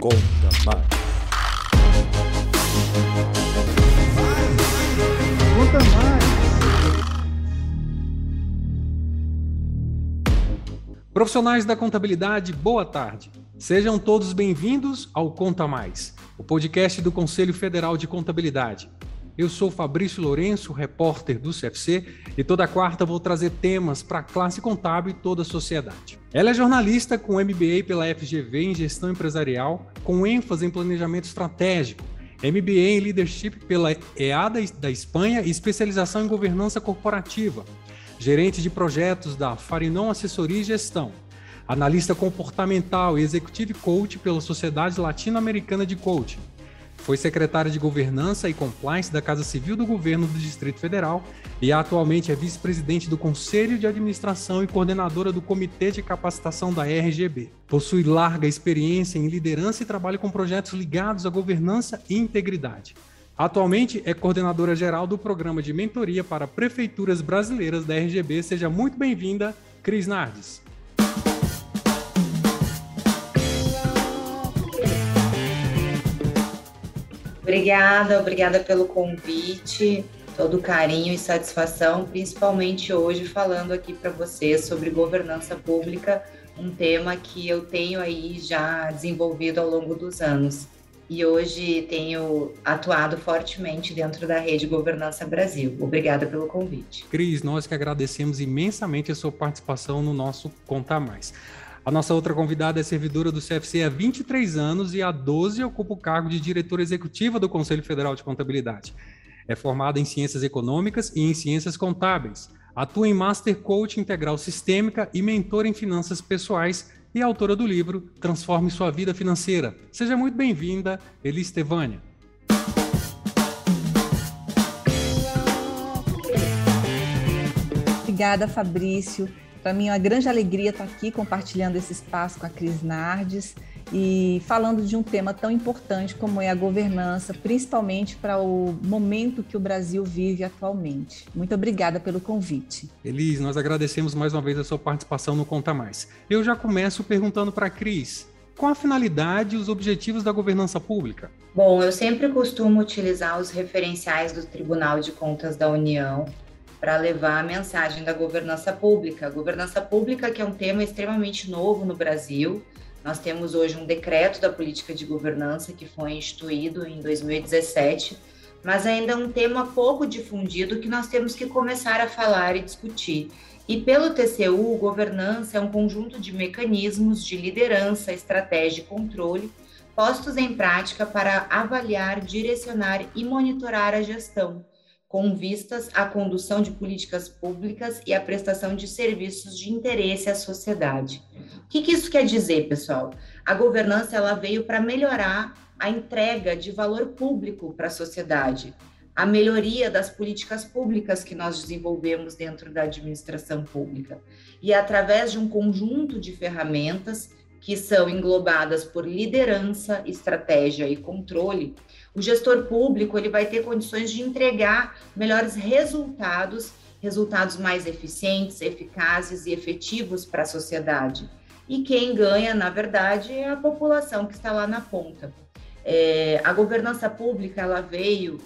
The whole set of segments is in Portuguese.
Conta mais. Conta mais. Profissionais da contabilidade, boa tarde. Sejam todos bem-vindos ao Conta Mais, o podcast do Conselho Federal de Contabilidade. Eu sou Fabrício Lourenço, repórter do CFC, e toda quarta vou trazer temas para a classe contábil e toda a sociedade. Ela é jornalista com MBA pela FGV em Gestão Empresarial, com ênfase em planejamento estratégico, MBA em Leadership pela EADA da Espanha e especialização em governança corporativa, gerente de projetos da Farinon Assessoria e Gestão, analista comportamental e executive coach pela Sociedade Latino-Americana de Coaching foi secretária de Governança e Compliance da Casa Civil do Governo do Distrito Federal e atualmente é vice-presidente do Conselho de Administração e coordenadora do Comitê de Capacitação da RGB. Possui larga experiência em liderança e trabalho com projetos ligados à governança e integridade. Atualmente é coordenadora geral do programa de mentoria para prefeituras brasileiras da RGB. Seja muito bem-vinda, Cris Nardes. Obrigada, obrigada pelo convite, todo carinho e satisfação, principalmente hoje falando aqui para você sobre governança pública, um tema que eu tenho aí já desenvolvido ao longo dos anos. E hoje tenho atuado fortemente dentro da rede Governança Brasil. Obrigada pelo convite. Cris, nós que agradecemos imensamente a sua participação no nosso Conta Mais. A nossa outra convidada é servidora do CFC há 23 anos e há 12 ocupa o cargo de diretora executiva do Conselho Federal de Contabilidade. É formada em Ciências Econômicas e em Ciências Contábeis. Atua em Master Coach Integral Sistêmica e mentora em Finanças Pessoais e autora do livro Transforme Sua Vida Financeira. Seja muito bem-vinda, Eli Stevânia. Obrigada, Fabrício. Para mim é uma grande alegria estar aqui compartilhando esse espaço com a Cris Nardes e falando de um tema tão importante como é a governança, principalmente para o momento que o Brasil vive atualmente. Muito obrigada pelo convite. Elis, nós agradecemos mais uma vez a sua participação no Conta Mais. Eu já começo perguntando para a Cris. Qual a finalidade e os objetivos da governança pública? Bom, eu sempre costumo utilizar os referenciais do Tribunal de Contas da União para levar a mensagem da governança pública. A governança pública, que é um tema extremamente novo no Brasil, nós temos hoje um decreto da política de governança que foi instituído em 2017, mas ainda é um tema pouco difundido que nós temos que começar a falar e discutir. E pelo TCU, governança é um conjunto de mecanismos de liderança, estratégia e controle postos em prática para avaliar, direcionar e monitorar a gestão com vistas à condução de políticas públicas e à prestação de serviços de interesse à sociedade. O que, que isso quer dizer, pessoal? A governança ela veio para melhorar a entrega de valor público para a sociedade, a melhoria das políticas públicas que nós desenvolvemos dentro da administração pública. E através de um conjunto de ferramentas que são englobadas por liderança, estratégia e controle, o gestor público ele vai ter condições de entregar melhores resultados, resultados mais eficientes, eficazes e efetivos para a sociedade. E quem ganha, na verdade, é a população que está lá na ponta. É, a governança pública ela veio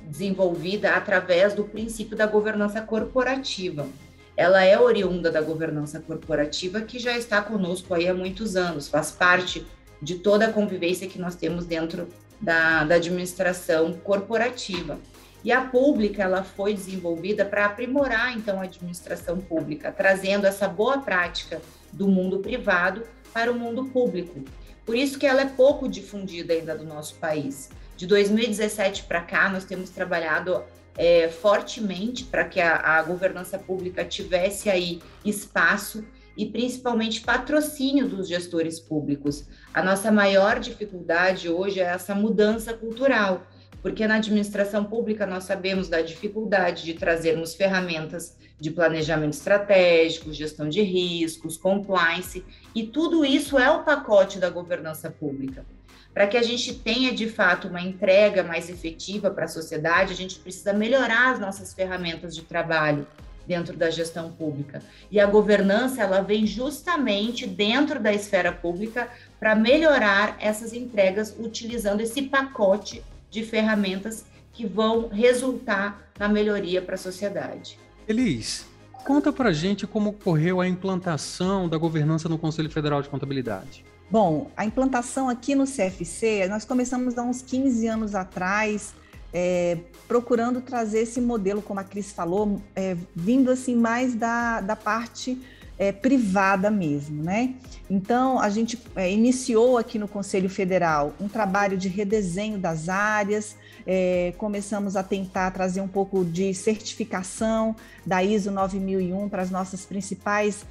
desenvolvida através do princípio da governança corporativa. Ela é oriunda da governança corporativa que já está conosco aí há muitos anos, faz parte de toda a convivência que nós temos dentro da, da administração corporativa. E a pública ela foi desenvolvida para aprimorar então a administração pública, trazendo essa boa prática do mundo privado para o mundo público. Por isso que ela é pouco difundida ainda do nosso país. De 2017 para cá, nós temos trabalhado é, fortemente para que a, a governança pública tivesse aí espaço e principalmente patrocínio dos gestores públicos. A nossa maior dificuldade hoje é essa mudança cultural, porque na administração pública nós sabemos da dificuldade de trazermos ferramentas de planejamento estratégico, gestão de riscos, compliance, e tudo isso é o pacote da governança pública. Para que a gente tenha de fato uma entrega mais efetiva para a sociedade, a gente precisa melhorar as nossas ferramentas de trabalho, dentro da gestão pública. E a governança, ela vem justamente dentro da esfera pública para melhorar essas entregas utilizando esse pacote de ferramentas que vão resultar na melhoria para a sociedade. Elis, conta para gente como ocorreu a implantação da governança no Conselho Federal de Contabilidade. Bom, a implantação aqui no CFC, nós começamos há uns 15 anos atrás, é, procurando trazer esse modelo, como a Cris falou, é, vindo assim mais da, da parte é, privada mesmo, né? Então, a gente é, iniciou aqui no Conselho Federal um trabalho de redesenho das áreas, é, começamos a tentar trazer um pouco de certificação da ISO 9001 para as nossas principais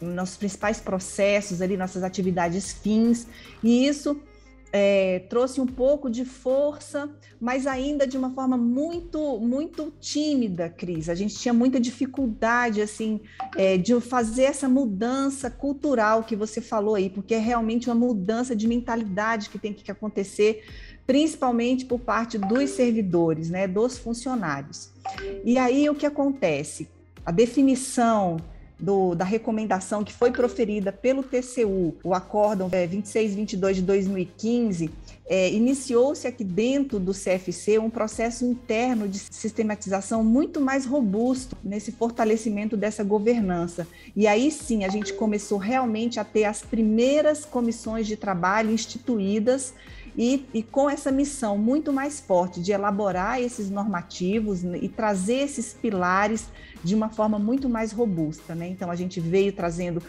nossos principais processos ali, nossas atividades fins, e isso é, trouxe um pouco de força, mas ainda de uma forma muito, muito tímida, Cris. A gente tinha muita dificuldade, assim, é, de fazer essa mudança cultural que você falou aí, porque é realmente uma mudança de mentalidade que tem que acontecer, principalmente por parte dos servidores, né, dos funcionários. E aí o que acontece? A definição do, da recomendação que foi proferida pelo TCU, o acórdão é, 2622 de 2015, é, iniciou-se aqui dentro do CFC um processo interno de sistematização muito mais robusto nesse fortalecimento dessa governança. E aí sim a gente começou realmente a ter as primeiras comissões de trabalho instituídas e, e, com essa missão muito mais forte de elaborar esses normativos e trazer esses pilares de uma forma muito mais robusta. Né? Então, a gente veio trazendo,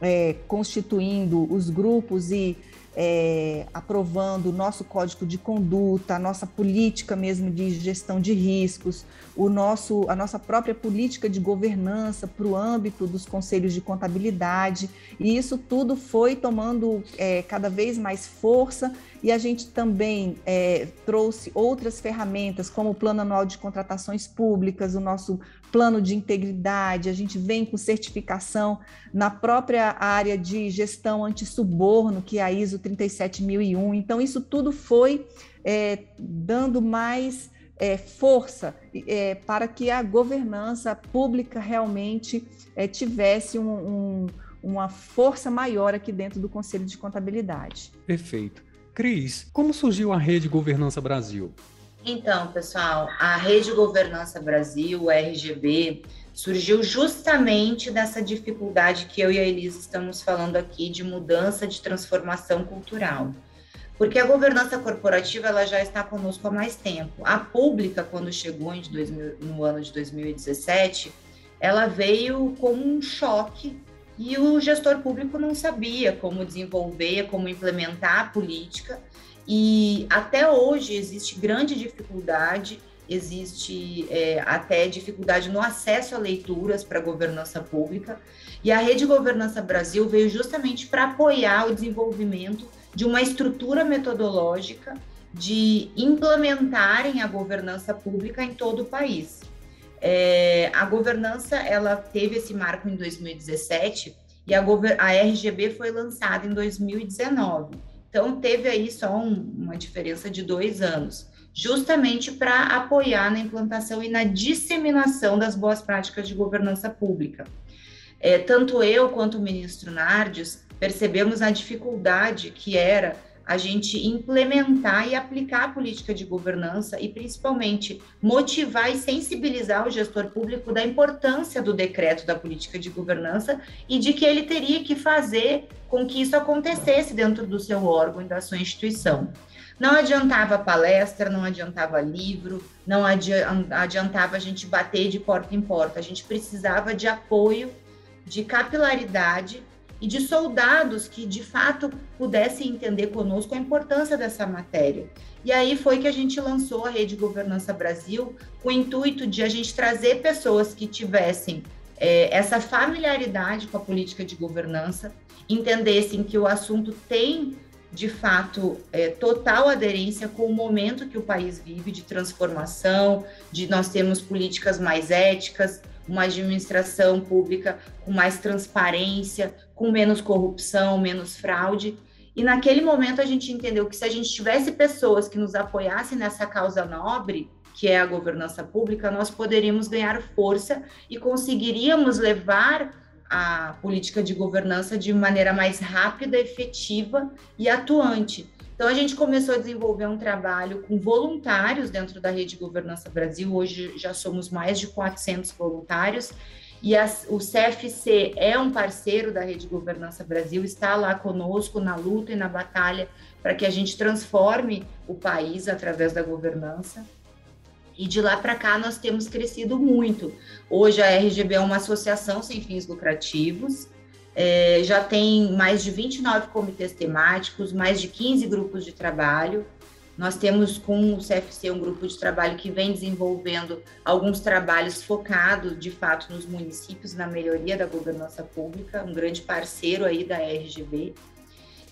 é, constituindo os grupos e é, aprovando o nosso código de conduta, a nossa política mesmo de gestão de riscos, o nosso, a nossa própria política de governança para o âmbito dos conselhos de contabilidade, e isso tudo foi tomando é, cada vez mais força, e a gente também é, trouxe outras ferramentas, como o Plano Anual de Contratações Públicas, o nosso plano de integridade, a gente vem com certificação na própria área de gestão anti-suborno, que é a ISO 37001. Então, isso tudo foi é, dando mais é, força é, para que a governança pública realmente é, tivesse um, um, uma força maior aqui dentro do Conselho de Contabilidade. Perfeito. Cris, como surgiu a Rede Governança Brasil? Então, pessoal, a Rede Governança Brasil, RGB, surgiu justamente dessa dificuldade que eu e a Elisa estamos falando aqui de mudança, de transformação cultural. Porque a governança corporativa ela já está conosco há mais tempo. A pública, quando chegou em 2000, no ano de 2017, ela veio como um choque e o gestor público não sabia como desenvolver, como implementar a política e até hoje existe grande dificuldade, existe é, até dificuldade no acesso a leituras para governança pública. E a Rede Governança Brasil veio justamente para apoiar o desenvolvimento de uma estrutura metodológica de implementarem a governança pública em todo o país. É, a governança ela teve esse marco em 2017 e a, a RGB foi lançada em 2019. Então, teve aí só um, uma diferença de dois anos, justamente para apoiar na implantação e na disseminação das boas práticas de governança pública. É, tanto eu quanto o ministro Nardes percebemos a dificuldade que era a gente implementar e aplicar a política de governança e, principalmente, motivar e sensibilizar o gestor público da importância do decreto da política de governança e de que ele teria que fazer com que isso acontecesse dentro do seu órgão e da sua instituição. Não adiantava palestra, não adiantava livro, não adiantava a gente bater de porta em porta, a gente precisava de apoio, de capilaridade e de soldados que de fato pudessem entender conosco a importância dessa matéria. E aí foi que a gente lançou a Rede Governança Brasil com o intuito de a gente trazer pessoas que tivessem é, essa familiaridade com a política de governança, entendessem que o assunto tem de fato é, total aderência com o momento que o país vive de transformação, de nós termos políticas mais éticas, uma administração pública com mais transparência, com menos corrupção, menos fraude. E naquele momento a gente entendeu que se a gente tivesse pessoas que nos apoiassem nessa causa nobre, que é a governança pública, nós poderíamos ganhar força e conseguiríamos levar a política de governança de maneira mais rápida, efetiva e atuante. Então, a gente começou a desenvolver um trabalho com voluntários dentro da Rede Governança Brasil. Hoje já somos mais de 400 voluntários. E o CFC é um parceiro da Rede Governança Brasil, está lá conosco na luta e na batalha para que a gente transforme o país através da governança. E de lá para cá nós temos crescido muito. Hoje a RGB é uma associação sem fins lucrativos, é, já tem mais de 29 comitês temáticos, mais de 15 grupos de trabalho. Nós temos com o CFC um grupo de trabalho que vem desenvolvendo alguns trabalhos focados, de fato, nos municípios, na melhoria da governança pública, um grande parceiro aí da RGB.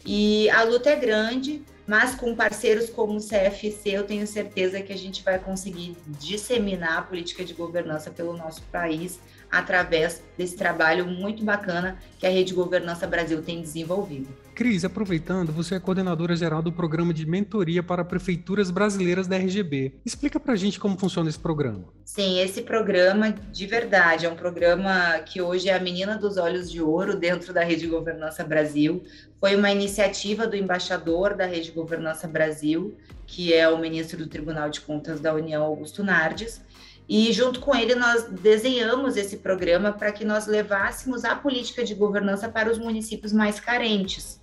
E a luta é grande, mas com parceiros como o CFC, eu tenho certeza que a gente vai conseguir disseminar a política de governança pelo nosso país através desse trabalho muito bacana que a Rede Governança Brasil tem desenvolvido. Cris, aproveitando, você é coordenadora geral do programa de mentoria para prefeituras brasileiras da RGB. Explica para a gente como funciona esse programa. Sim, esse programa, de verdade, é um programa que hoje é a menina dos olhos de ouro dentro da Rede Governança Brasil. Foi uma iniciativa do embaixador da Rede Governança Brasil, que é o ministro do Tribunal de Contas da União, Augusto Nardes, e junto com ele nós desenhamos esse programa para que nós levássemos a política de governança para os municípios mais carentes.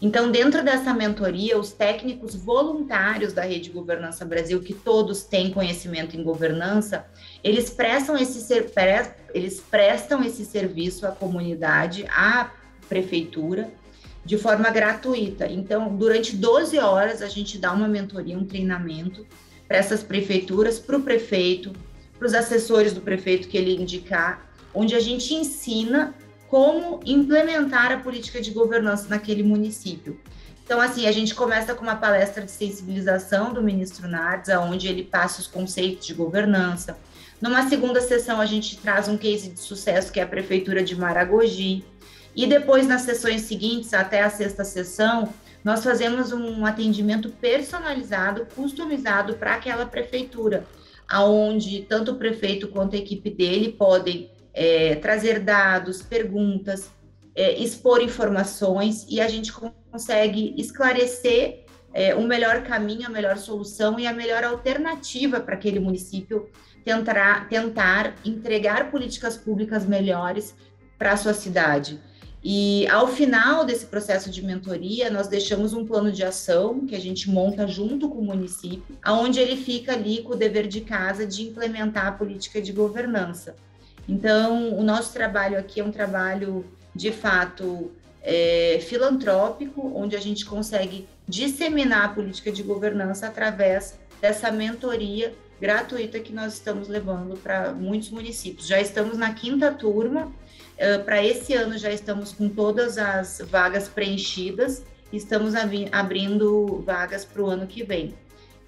Então, dentro dessa mentoria, os técnicos voluntários da Rede Governança Brasil, que todos têm conhecimento em governança, eles prestam esse, ser, eles prestam esse serviço à comunidade, à prefeitura, de forma gratuita. Então, durante 12 horas, a gente dá uma mentoria, um treinamento para essas prefeituras, para o prefeito, para os assessores do prefeito que ele indicar, onde a gente ensina como implementar a política de governança naquele município. Então, assim, a gente começa com uma palestra de sensibilização do ministro Nardes, onde ele passa os conceitos de governança. Numa segunda sessão, a gente traz um case de sucesso, que é a Prefeitura de Maragogi. E depois, nas sessões seguintes, até a sexta sessão, nós fazemos um atendimento personalizado, customizado para aquela prefeitura aonde tanto o prefeito quanto a equipe dele podem é, trazer dados, perguntas, é, expor informações e a gente consegue esclarecer é, o melhor caminho, a melhor solução e a melhor alternativa para aquele município tentar, tentar entregar políticas públicas melhores para a sua cidade. E ao final desse processo de mentoria, nós deixamos um plano de ação que a gente monta junto com o município, aonde ele fica ali com o dever de casa de implementar a política de governança. Então, o nosso trabalho aqui é um trabalho de fato é, filantrópico, onde a gente consegue disseminar a política de governança através dessa mentoria gratuita que nós estamos levando para muitos municípios. Já estamos na quinta turma Uh, Para esse ano já estamos com todas as vagas preenchidas, estamos abrindo vagas para o ano que vem.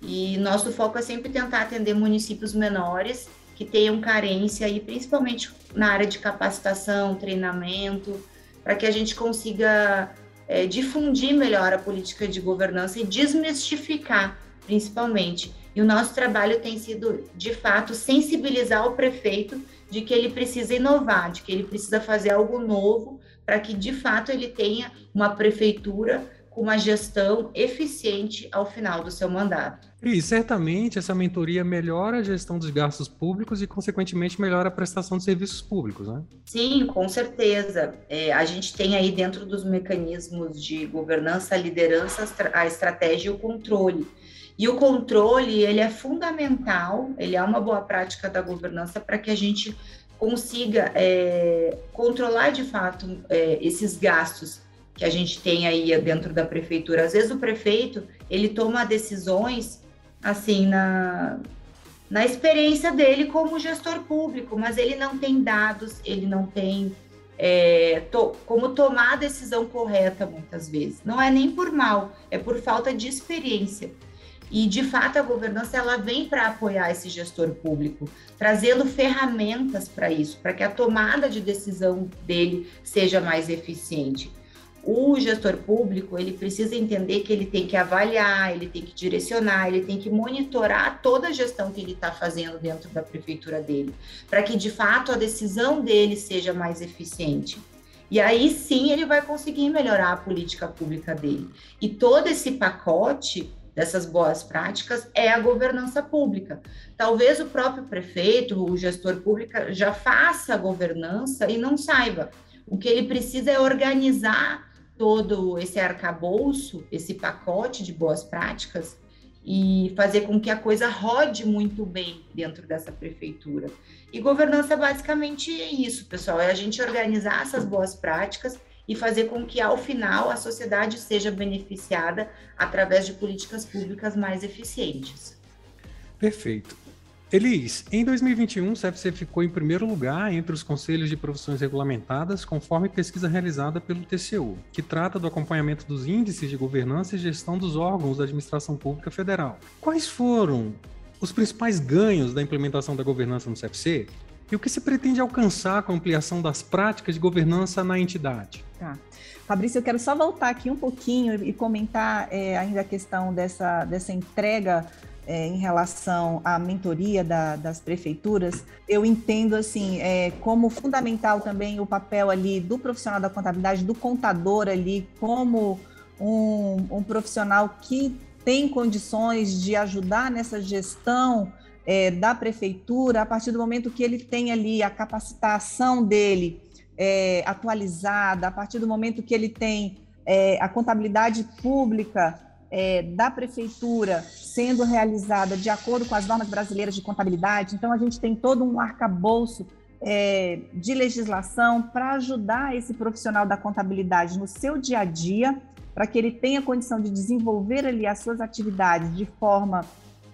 E nosso foco é sempre tentar atender municípios menores que tenham carência, e principalmente na área de capacitação, treinamento, para que a gente consiga é, difundir melhor a política de governança e desmistificar, principalmente. E o nosso trabalho tem sido, de fato, sensibilizar o prefeito de que ele precisa inovar, de que ele precisa fazer algo novo para que de fato ele tenha uma prefeitura com uma gestão eficiente ao final do seu mandato. E certamente essa mentoria melhora a gestão dos gastos públicos e, consequentemente, melhora a prestação de serviços públicos, né? Sim, com certeza. É, a gente tem aí dentro dos mecanismos de governança, a liderança, a estratégia e o controle. E o controle, ele é fundamental, ele é uma boa prática da governança para que a gente consiga é, controlar de fato é, esses gastos que a gente tem aí dentro da prefeitura. Às vezes o prefeito, ele toma decisões assim na na experiência dele como gestor público, mas ele não tem dados, ele não tem é, to, como tomar a decisão correta muitas vezes. Não é nem por mal, é por falta de experiência. E, de fato, a governança ela vem para apoiar esse gestor público, trazendo ferramentas para isso, para que a tomada de decisão dele seja mais eficiente. o gestor público ele precisa entender que ele tem que avaliar, ele tem que direcionar, ele tem que monitorar toda a gestão que ele está fazendo dentro da prefeitura dele, para que de fato a decisão dele seja mais eficiente. E aí sim ele vai conseguir melhorar a política pública dele. E todo esse pacote dessas boas práticas é a governança pública. Talvez o próprio prefeito, o gestor público já faça a governança e não saiba. O que ele precisa é organizar todo esse arcabouço, esse pacote de boas práticas e fazer com que a coisa rode muito bem dentro dessa prefeitura. E governança basicamente é isso, pessoal, é a gente organizar essas boas práticas e fazer com que ao final a sociedade seja beneficiada através de políticas públicas mais eficientes. Perfeito. Elis, em 2021, o CFC ficou em primeiro lugar entre os conselhos de profissões regulamentadas, conforme pesquisa realizada pelo TCU, que trata do acompanhamento dos índices de governança e gestão dos órgãos da administração pública federal. Quais foram os principais ganhos da implementação da governança no CFC e o que se pretende alcançar com a ampliação das práticas de governança na entidade? Tá. Fabrício, eu quero só voltar aqui um pouquinho e comentar é, ainda a questão dessa, dessa entrega é, em relação à mentoria da, das prefeituras, eu entendo assim é, como fundamental também o papel ali do profissional da contabilidade, do contador ali, como um, um profissional que tem condições de ajudar nessa gestão é, da prefeitura a partir do momento que ele tem ali a capacitação dele é, atualizada, a partir do momento que ele tem é, a contabilidade pública é, da prefeitura sendo realizada de acordo com as normas brasileiras de contabilidade. Então, a gente tem todo um arcabouço é, de legislação para ajudar esse profissional da contabilidade no seu dia a dia, para que ele tenha condição de desenvolver ali as suas atividades de forma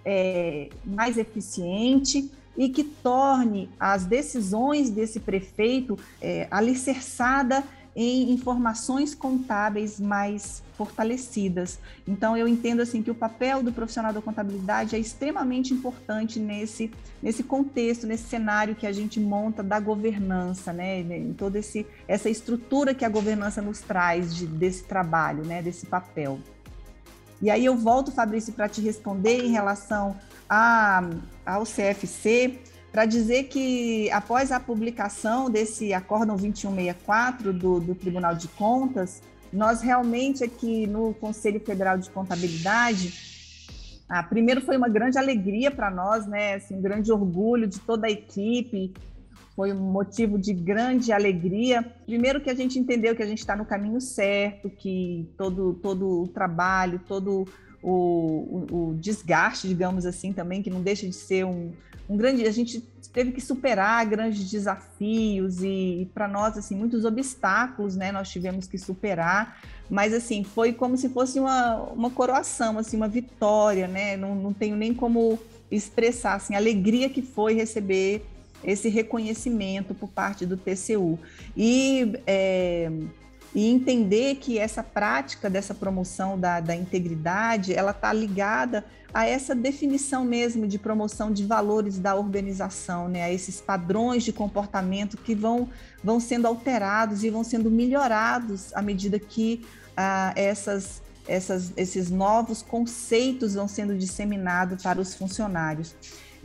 é, mais eficiente e que torne as decisões desse prefeito é, alicerçada em informações contábeis mais fortalecidas. Então, eu entendo assim que o papel do profissional da contabilidade é extremamente importante nesse, nesse contexto, nesse cenário que a gente monta da governança, né? Em toda esse, essa estrutura que a governança nos traz de, desse trabalho, né? Desse papel. E aí eu volto, Fabrício, para te responder em relação a, ao CFC para dizer que após a publicação desse acórdão 2164 do, do Tribunal de Contas, nós realmente aqui no Conselho Federal de Contabilidade, ah, primeiro foi uma grande alegria para nós, né? Assim, um grande orgulho de toda a equipe, foi um motivo de grande alegria. Primeiro que a gente entendeu que a gente está no caminho certo, que todo, todo o trabalho, todo o, o, o, desgaste, digamos assim, também, que não deixa de ser um, um grande. A gente teve que superar grandes desafios e, e para nós, assim, muitos obstáculos, né? Nós tivemos que superar, mas assim, foi como se fosse uma, uma coroação, assim, uma vitória, né? Não, não tenho nem como expressar assim, a alegria que foi receber esse reconhecimento por parte do TCU. E. É, e entender que essa prática dessa promoção da, da integridade, ela está ligada a essa definição mesmo de promoção de valores da organização, né? a esses padrões de comportamento que vão, vão sendo alterados e vão sendo melhorados à medida que ah, essas, essas, esses novos conceitos vão sendo disseminados para os funcionários.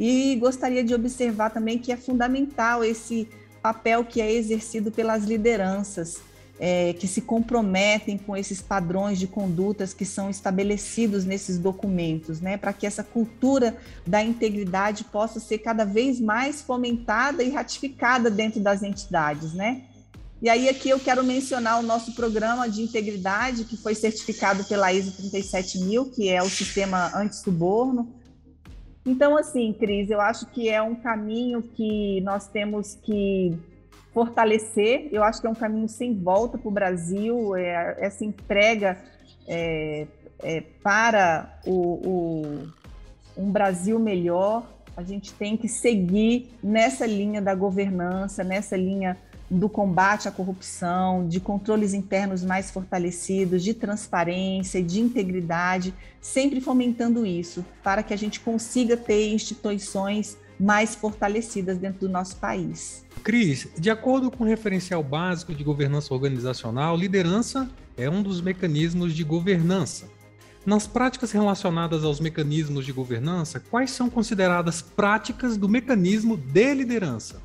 E gostaria de observar também que é fundamental esse papel que é exercido pelas lideranças é, que se comprometem com esses padrões de condutas que são estabelecidos nesses documentos, né, para que essa cultura da integridade possa ser cada vez mais fomentada e ratificada dentro das entidades, né? E aí aqui eu quero mencionar o nosso programa de integridade que foi certificado pela ISO 37000, que é o sistema anti-suborno. Então, assim, Cris, eu acho que é um caminho que nós temos que fortalecer. Eu acho que é um caminho sem volta para o Brasil, é, essa entrega é, é, para o, o, um Brasil melhor. A gente tem que seguir nessa linha da governança, nessa linha do combate à corrupção, de controles internos mais fortalecidos, de transparência, de integridade, sempre fomentando isso, para que a gente consiga ter instituições mais fortalecidas dentro do nosso país. Cris, de acordo com o referencial básico de governança organizacional, liderança é um dos mecanismos de governança. Nas práticas relacionadas aos mecanismos de governança, quais são consideradas práticas do mecanismo de liderança?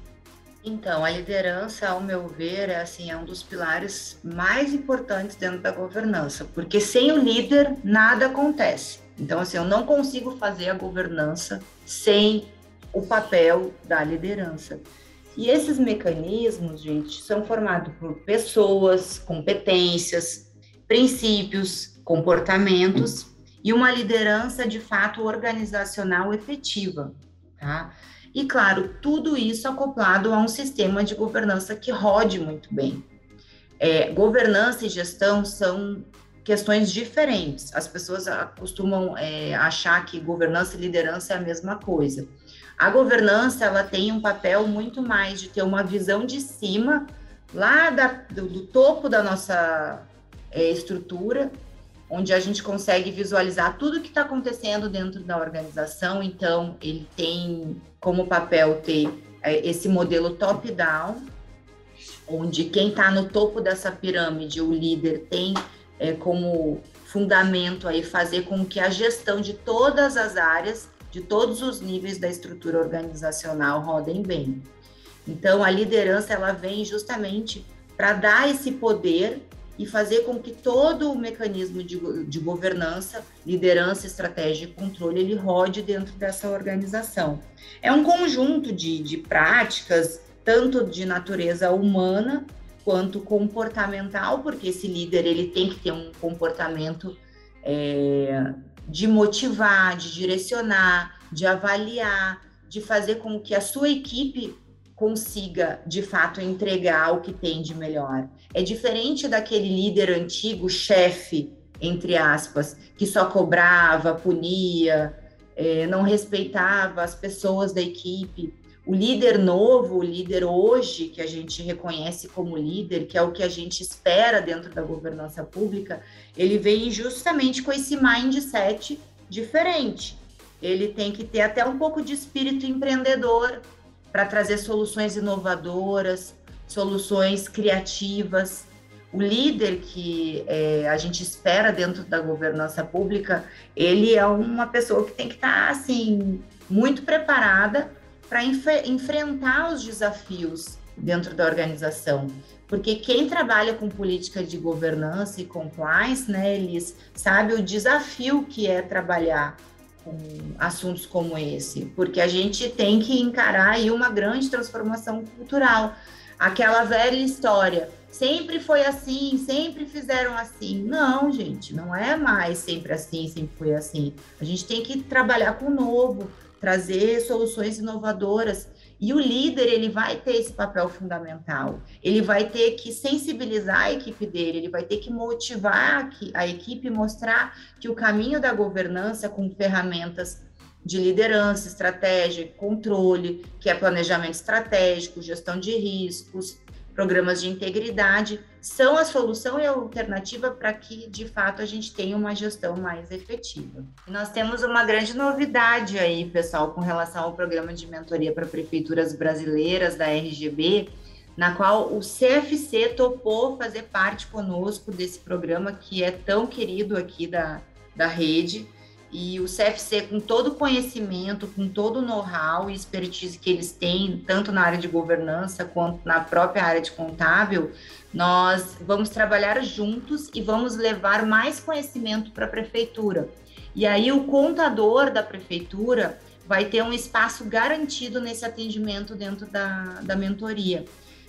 Então, a liderança, ao meu ver, é, assim, é um dos pilares mais importantes dentro da governança, porque sem o líder nada acontece. Então, assim, eu não consigo fazer a governança sem o papel da liderança. E esses mecanismos, gente, são formados por pessoas, competências, princípios, comportamentos e uma liderança de fato organizacional efetiva, tá? E claro, tudo isso acoplado a um sistema de governança que rode muito bem. É, governança e gestão são questões diferentes. As pessoas costumam é, achar que governança e liderança é a mesma coisa. A governança ela tem um papel muito mais de ter uma visão de cima, lá da, do, do topo da nossa é, estrutura, onde a gente consegue visualizar tudo que está acontecendo dentro da organização. Então, ele tem como papel ter é, esse modelo top-down, onde quem está no topo dessa pirâmide, o líder, tem é, como fundamento aí fazer com que a gestão de todas as áreas, de todos os níveis da estrutura organizacional rodem bem. Então, a liderança ela vem justamente para dar esse poder e fazer com que todo o mecanismo de, de governança, liderança, estratégia e controle ele rode dentro dessa organização. É um conjunto de, de práticas, tanto de natureza humana quanto comportamental, porque esse líder ele tem que ter um comportamento é, de motivar, de direcionar, de avaliar, de fazer com que a sua equipe consiga de fato entregar o que tem de melhor. É diferente daquele líder antigo, chefe, entre aspas, que só cobrava, punia, é, não respeitava as pessoas da equipe. O líder novo, o líder hoje, que a gente reconhece como líder, que é o que a gente espera dentro da governança pública, ele vem justamente com esse mindset diferente. Ele tem que ter até um pouco de espírito empreendedor para trazer soluções inovadoras, soluções criativas. O líder que é, a gente espera dentro da governança pública, ele é uma pessoa que tem que estar tá, assim muito preparada para enf enfrentar os desafios dentro da organização. Porque quem trabalha com política de governança e compliance, né, eles sabe o desafio que é trabalhar com assuntos como esse, porque a gente tem que encarar aí uma grande transformação cultural. Aquela velha história, sempre foi assim, sempre fizeram assim. Não, gente, não é mais sempre assim, sempre foi assim. A gente tem que trabalhar com o novo, trazer soluções inovadoras. E o líder, ele vai ter esse papel fundamental. Ele vai ter que sensibilizar a equipe dele, ele vai ter que motivar a equipe, mostrar que o caminho da governança com ferramentas de liderança, estratégia, controle, que é planejamento estratégico, gestão de riscos, programas de integridade, são a solução e a alternativa para que, de fato, a gente tenha uma gestão mais efetiva. Nós temos uma grande novidade aí, pessoal, com relação ao programa de mentoria para prefeituras brasileiras da RGB, na qual o CFC topou fazer parte conosco desse programa que é tão querido aqui da, da rede. E o CFC, com todo o conhecimento, com todo o know-how e expertise que eles têm, tanto na área de governança quanto na própria área de contábil, nós vamos trabalhar juntos e vamos levar mais conhecimento para a prefeitura. E aí, o contador da prefeitura vai ter um espaço garantido nesse atendimento dentro da, da mentoria.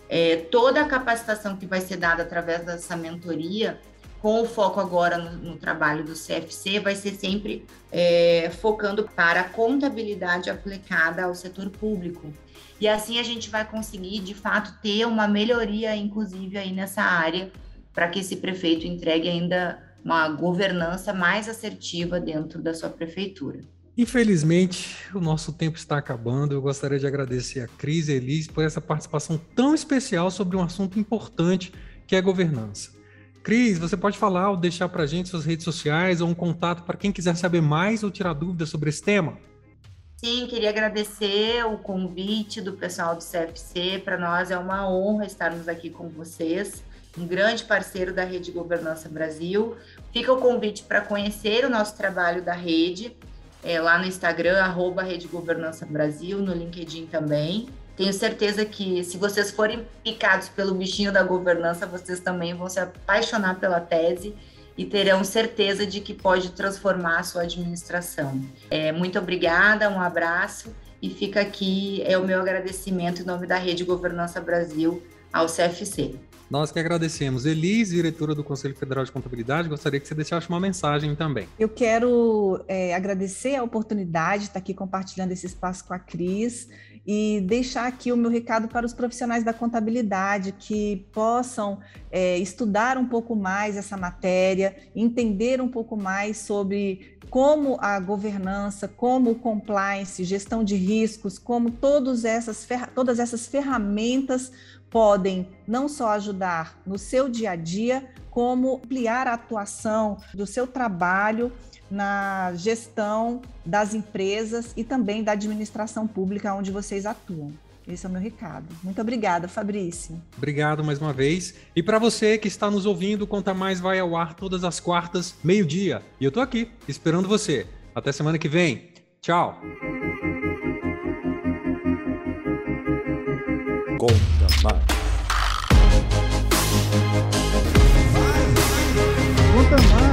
É, toda a capacitação que vai ser dada através dessa mentoria com o foco agora no, no trabalho do CFC, vai ser sempre é, focando para a contabilidade aplicada ao setor público. E assim a gente vai conseguir, de fato, ter uma melhoria, inclusive, aí nessa área, para que esse prefeito entregue ainda uma governança mais assertiva dentro da sua prefeitura. Infelizmente, o nosso tempo está acabando. Eu gostaria de agradecer a Cris e a Elis por essa participação tão especial sobre um assunto importante que é governança. Cris, você pode falar ou deixar para a gente suas redes sociais ou um contato para quem quiser saber mais ou tirar dúvidas sobre esse tema? Sim, queria agradecer o convite do pessoal do CFC. Para nós é uma honra estarmos aqui com vocês, um grande parceiro da Rede Governança Brasil. Fica o convite para conhecer o nosso trabalho da rede, é, lá no Instagram, arroba Rede Governança Brasil, no LinkedIn também. Tenho certeza que se vocês forem picados pelo bichinho da governança, vocês também vão se apaixonar pela tese e terão certeza de que pode transformar a sua administração. É, muito obrigada, um abraço e fica aqui é o meu agradecimento em nome da Rede Governança Brasil ao CFC. Nós que agradecemos. Elis, diretora do Conselho Federal de Contabilidade, gostaria que você deixasse uma mensagem também. Eu quero é, agradecer a oportunidade de estar aqui compartilhando esse espaço com a Cris e deixar aqui o meu recado para os profissionais da contabilidade que possam é, estudar um pouco mais essa matéria, entender um pouco mais sobre como a governança, como o compliance, gestão de riscos, como essas, todas essas ferramentas podem não só ajudar no seu dia a dia, como ampliar a atuação do seu trabalho na gestão das empresas e também da administração pública onde vocês atuam. Esse é o meu recado. Muito obrigada, Fabrício. Obrigado mais uma vez. E para você que está nos ouvindo, Conta Mais vai ao ar todas as quartas, meio-dia. E eu tô aqui, esperando você. Até semana que vem. Tchau. What the? mais.